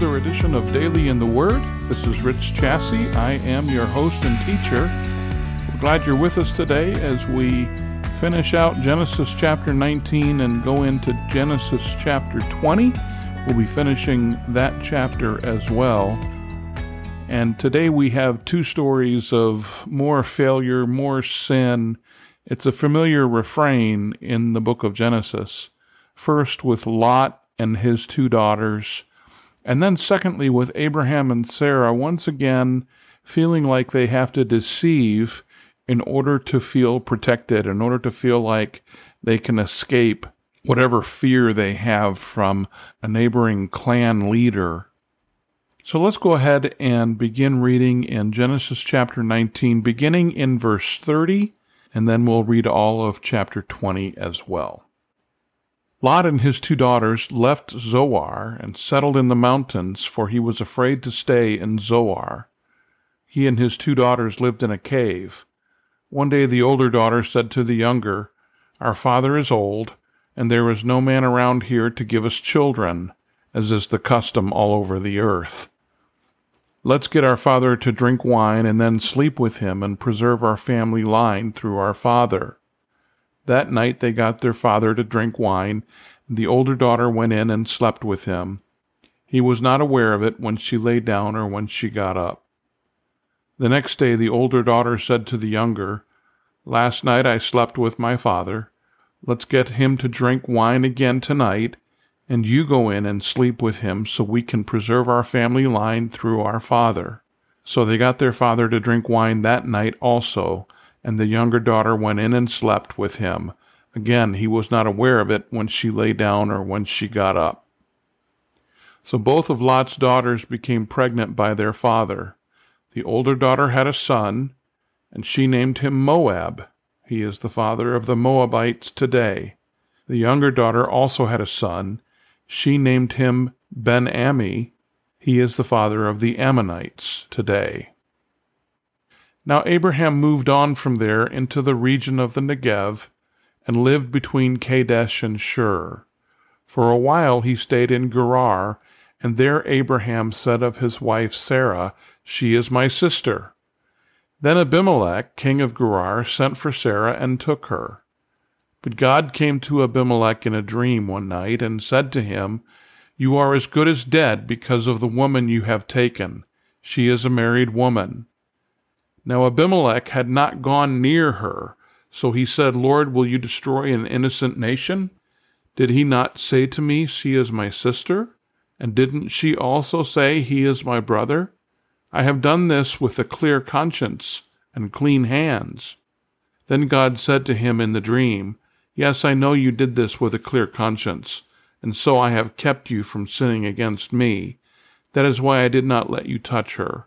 another edition of Daily in the Word. This is Rich Chassie. I am your host and teacher. We're glad you're with us today as we finish out Genesis chapter 19 and go into Genesis chapter 20. We'll be finishing that chapter as well. And today we have two stories of more failure, more sin. It's a familiar refrain in the book of Genesis. First with Lot and his two daughters, and then, secondly, with Abraham and Sarah, once again feeling like they have to deceive in order to feel protected, in order to feel like they can escape whatever fear they have from a neighboring clan leader. So let's go ahead and begin reading in Genesis chapter 19, beginning in verse 30, and then we'll read all of chapter 20 as well. Lot and his two daughters left Zoar and settled in the mountains, for he was afraid to stay in Zoar. He and his two daughters lived in a cave. One day the older daughter said to the younger, Our father is old, and there is no man around here to give us children, as is the custom all over the earth. Let's get our father to drink wine and then sleep with him and preserve our family line through our father. That night they got their father to drink wine. The older daughter went in and slept with him. He was not aware of it when she lay down or when she got up. The next day the older daughter said to the younger, Last night I slept with my father. Let's get him to drink wine again tonight, and you go in and sleep with him so we can preserve our family line through our father. So they got their father to drink wine that night also, and the younger daughter went in and slept with him. Again, he was not aware of it when she lay down or when she got up. So both of Lot's daughters became pregnant by their father. The older daughter had a son, and she named him Moab. He is the father of the Moabites today. The younger daughter also had a son. She named him Ben Ammi. He is the father of the Ammonites today. Now Abraham moved on from there into the region of the Negev and lived between Kadesh and Shur. For a while he stayed in Gerar, and there Abraham said of his wife Sarah, She is my sister. Then Abimelech, king of Gerar, sent for Sarah and took her. But God came to Abimelech in a dream one night and said to him, You are as good as dead because of the woman you have taken. She is a married woman. Now Abimelech had not gone near her, so he said, Lord, will you destroy an innocent nation? Did he not say to me, She is my sister? And didn't she also say, He is my brother? I have done this with a clear conscience and clean hands. Then God said to him in the dream, Yes, I know you did this with a clear conscience, and so I have kept you from sinning against me. That is why I did not let you touch her.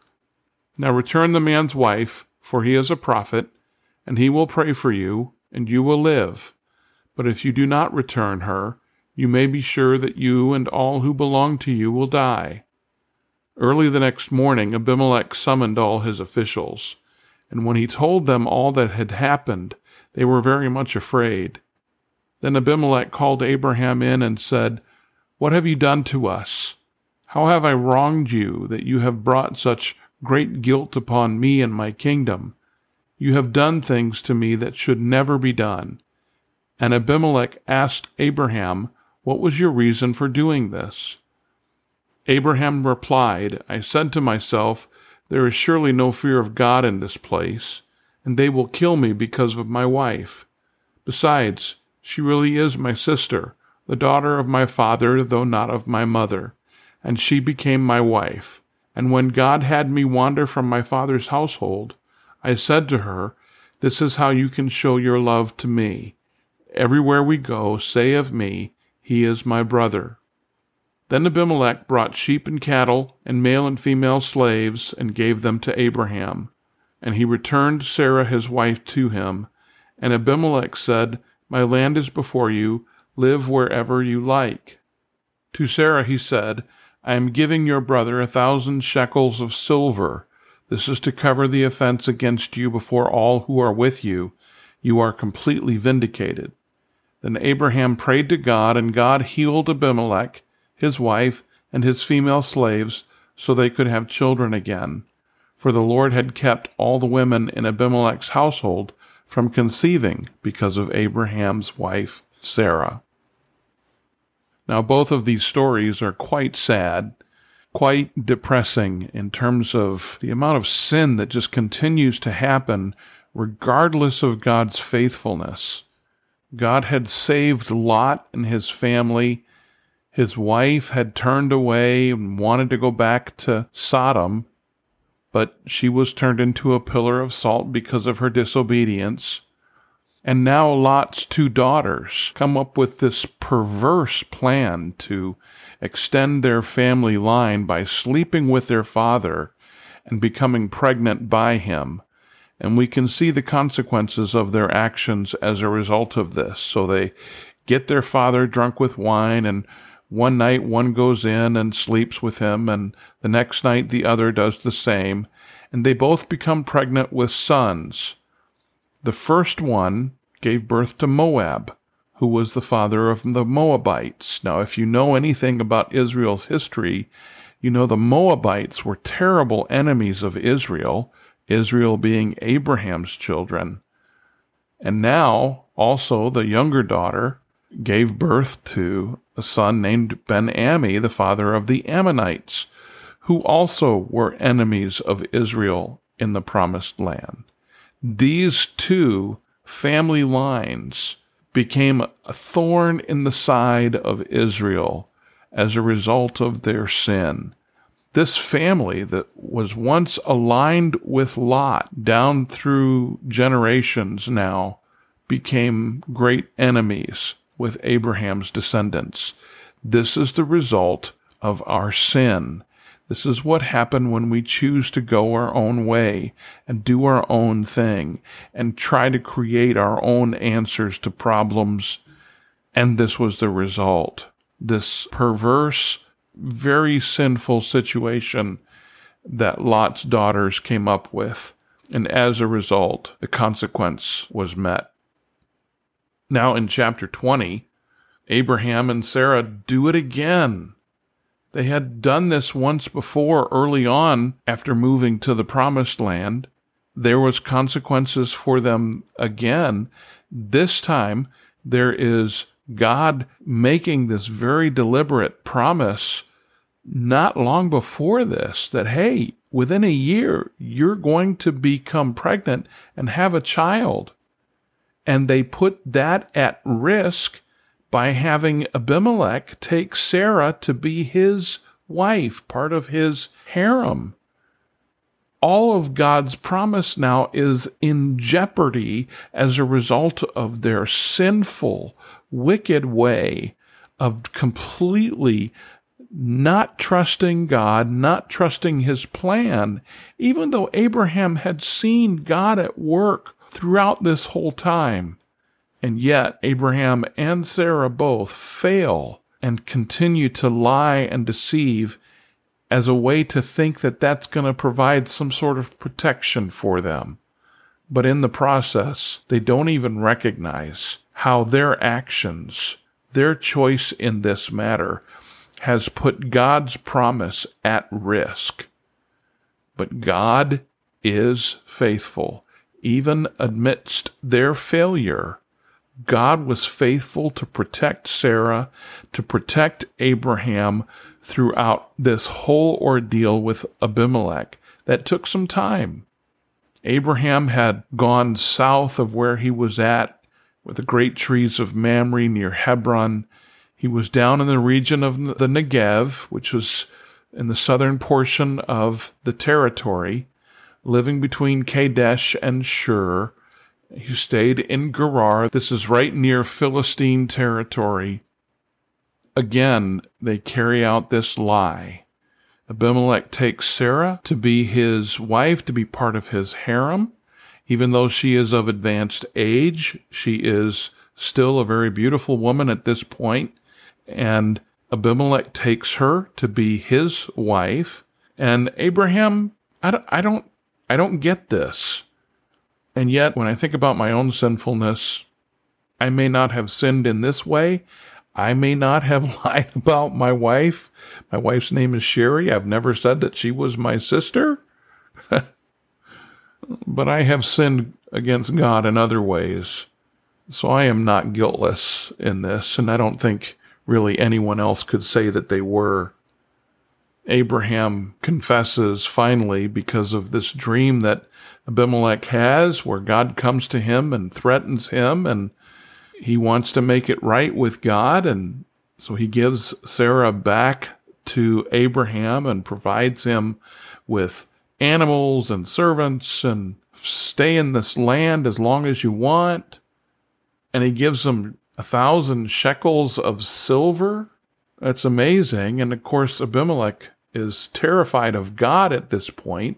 Now return the man's wife, for he is a prophet, and he will pray for you, and you will live. But if you do not return her, you may be sure that you and all who belong to you will die. Early the next morning, Abimelech summoned all his officials, and when he told them all that had happened, they were very much afraid. Then Abimelech called Abraham in and said, What have you done to us? How have I wronged you that you have brought such great guilt upon me and my kingdom. You have done things to me that should never be done. And Abimelech asked Abraham, What was your reason for doing this? Abraham replied, I said to myself, There is surely no fear of God in this place, and they will kill me because of my wife. Besides, she really is my sister, the daughter of my father, though not of my mother, and she became my wife. And when God had me wander from my father's household, I said to her, This is how you can show your love to me. Everywhere we go, say of me, He is my brother. Then Abimelech brought sheep and cattle, and male and female slaves, and gave them to Abraham. And he returned Sarah his wife to him. And Abimelech said, My land is before you, live wherever you like. To Sarah he said, I am giving your brother a thousand shekels of silver. This is to cover the offense against you before all who are with you. You are completely vindicated. Then Abraham prayed to God, and God healed Abimelech, his wife, and his female slaves so they could have children again. For the Lord had kept all the women in Abimelech's household from conceiving because of Abraham's wife, Sarah. Now, both of these stories are quite sad, quite depressing in terms of the amount of sin that just continues to happen regardless of God's faithfulness. God had saved Lot and his family. His wife had turned away and wanted to go back to Sodom, but she was turned into a pillar of salt because of her disobedience. And now Lot's two daughters come up with this perverse plan to extend their family line by sleeping with their father and becoming pregnant by him and we can see the consequences of their actions as a result of this. So they get their father drunk with wine, and one night one goes in and sleeps with him, and the next night the other does the same, and they both become pregnant with sons. The first one gave birth to Moab, who was the father of the Moabites. Now, if you know anything about Israel's history, you know the Moabites were terrible enemies of Israel Israel being Abraham's children. And now also the younger daughter gave birth to a son named Ben Ammi, the father of the Ammonites, who also were enemies of Israel in the promised land. These two family lines became a thorn in the side of Israel as a result of their sin. This family that was once aligned with Lot down through generations now became great enemies with Abraham's descendants. This is the result of our sin. This is what happened when we choose to go our own way and do our own thing and try to create our own answers to problems. And this was the result. This perverse very sinful situation that Lot's daughters came up with, and as a result, the consequence was met. Now, in chapter 20, Abraham and Sarah do it again. They had done this once before early on after moving to the promised land. There was consequences for them again. This time there is God making this very deliberate promise not long before this that, hey, within a year, you're going to become pregnant and have a child. And they put that at risk by having Abimelech take Sarah to be his wife, part of his harem. All of God's promise now is in jeopardy as a result of their sinful, wicked way of completely not trusting God, not trusting his plan, even though Abraham had seen God at work throughout this whole time. And yet, Abraham and Sarah both fail and continue to lie and deceive as a way to think that that's going to provide some sort of protection for them. But in the process, they don't even recognize how their actions, their choice in this matter, has put God's promise at risk. But God is faithful. Even amidst their failure, God was faithful to protect Sarah, to protect Abraham throughout this whole ordeal with Abimelech that took some time. Abraham had gone south of where he was at with the great trees of Mamre near Hebron he was down in the region of the Negev, which was in the southern portion of the territory, living between Kadesh and Shur. He stayed in Gerar. This is right near Philistine territory. Again, they carry out this lie. Abimelech takes Sarah to be his wife, to be part of his harem. Even though she is of advanced age, she is still a very beautiful woman at this point and Abimelech takes her to be his wife. And Abraham, I don't, I don't, I don't get this. And yet, when I think about my own sinfulness, I may not have sinned in this way. I may not have lied about my wife. My wife's name is Sherry. I've never said that she was my sister. but I have sinned against God in other ways. So I am not guiltless in this, and I don't think really anyone else could say that they were. Abraham confesses finally because of this dream that Abimelech has, where God comes to him and threatens him, and he wants to make it right with God. And so he gives Sarah back to Abraham and provides him with animals and servants and stay in this land as long as you want. And he gives him a thousand shekels of silver. That's amazing. And of course, Abimelech is terrified of God at this point.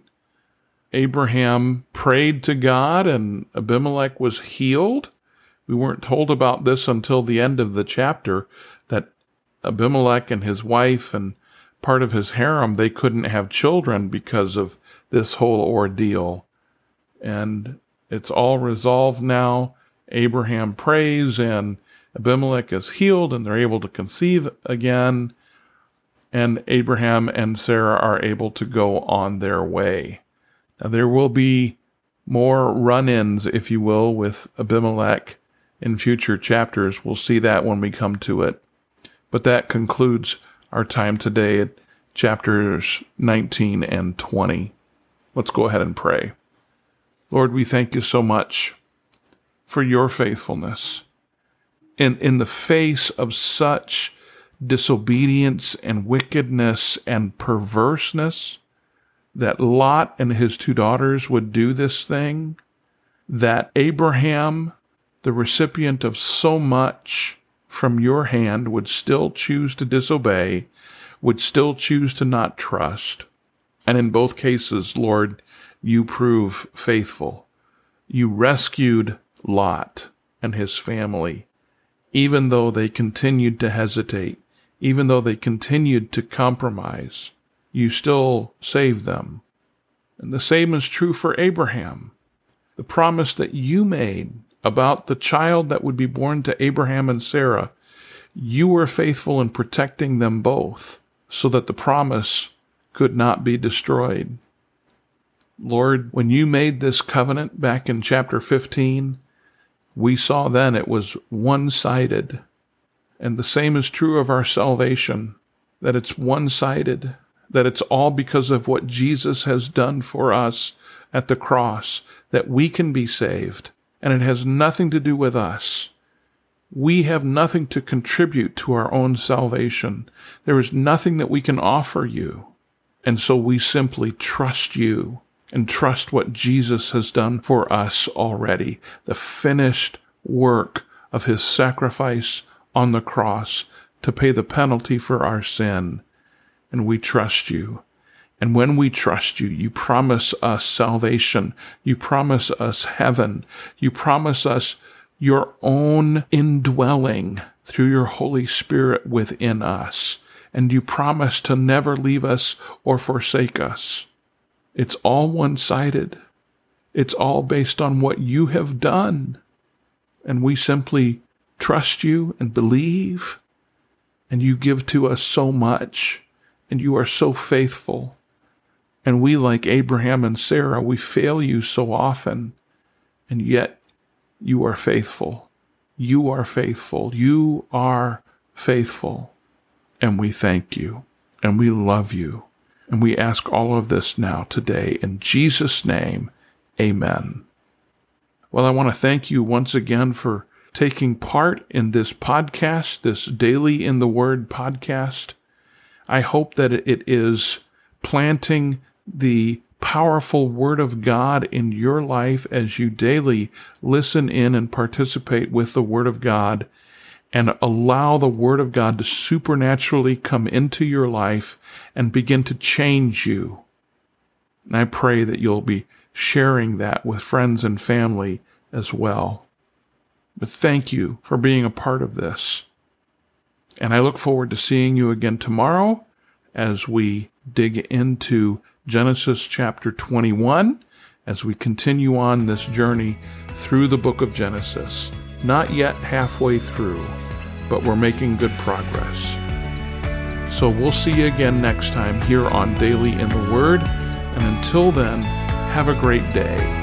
Abraham prayed to God and Abimelech was healed. We weren't told about this until the end of the chapter that Abimelech and his wife and part of his harem, they couldn't have children because of this whole ordeal. And it's all resolved now. Abraham prays and Abimelech is healed and they're able to conceive again. And Abraham and Sarah are able to go on their way. Now, there will be more run ins, if you will, with Abimelech in future chapters. We'll see that when we come to it. But that concludes our time today at chapters 19 and 20. Let's go ahead and pray. Lord, we thank you so much for your faithfulness. In, in the face of such disobedience and wickedness and perverseness, that Lot and his two daughters would do this thing, that Abraham, the recipient of so much from your hand, would still choose to disobey, would still choose to not trust. And in both cases, Lord, you prove faithful. You rescued Lot and his family, even though they continued to hesitate, even though they continued to compromise you still save them. And the same is true for Abraham. The promise that you made about the child that would be born to Abraham and Sarah, you were faithful in protecting them both so that the promise could not be destroyed. Lord, when you made this covenant back in chapter 15, we saw then it was one sided. And the same is true of our salvation, that it's one sided that it's all because of what Jesus has done for us at the cross that we can be saved. And it has nothing to do with us. We have nothing to contribute to our own salvation. There is nothing that we can offer you. And so we simply trust you and trust what Jesus has done for us already. The finished work of his sacrifice on the cross to pay the penalty for our sin and we trust you. And when we trust you, you promise us salvation. You promise us heaven. You promise us your own indwelling through your Holy Spirit within us. And you promise to never leave us or forsake us. It's all one sided. It's all based on what you have done. And we simply trust you and believe. And you give to us so much and you are so faithful. And we, like Abraham and Sarah, we fail you so often, and yet you are faithful. You are faithful. You are faithful. And we thank you, and we love you. And we ask all of this now today in Jesus' name. Amen. Well, I want to thank you once again for taking part in this podcast, this Daily in the Word podcast. I hope that it is planting the powerful Word of God in your life as you daily listen in and participate with the Word of God and allow the Word of God to supernaturally come into your life and begin to change you. And I pray that you'll be sharing that with friends and family as well. But thank you for being a part of this. And I look forward to seeing you again tomorrow as we dig into Genesis chapter 21 as we continue on this journey through the book of Genesis. Not yet halfway through, but we're making good progress. So we'll see you again next time here on Daily in the Word. And until then, have a great day.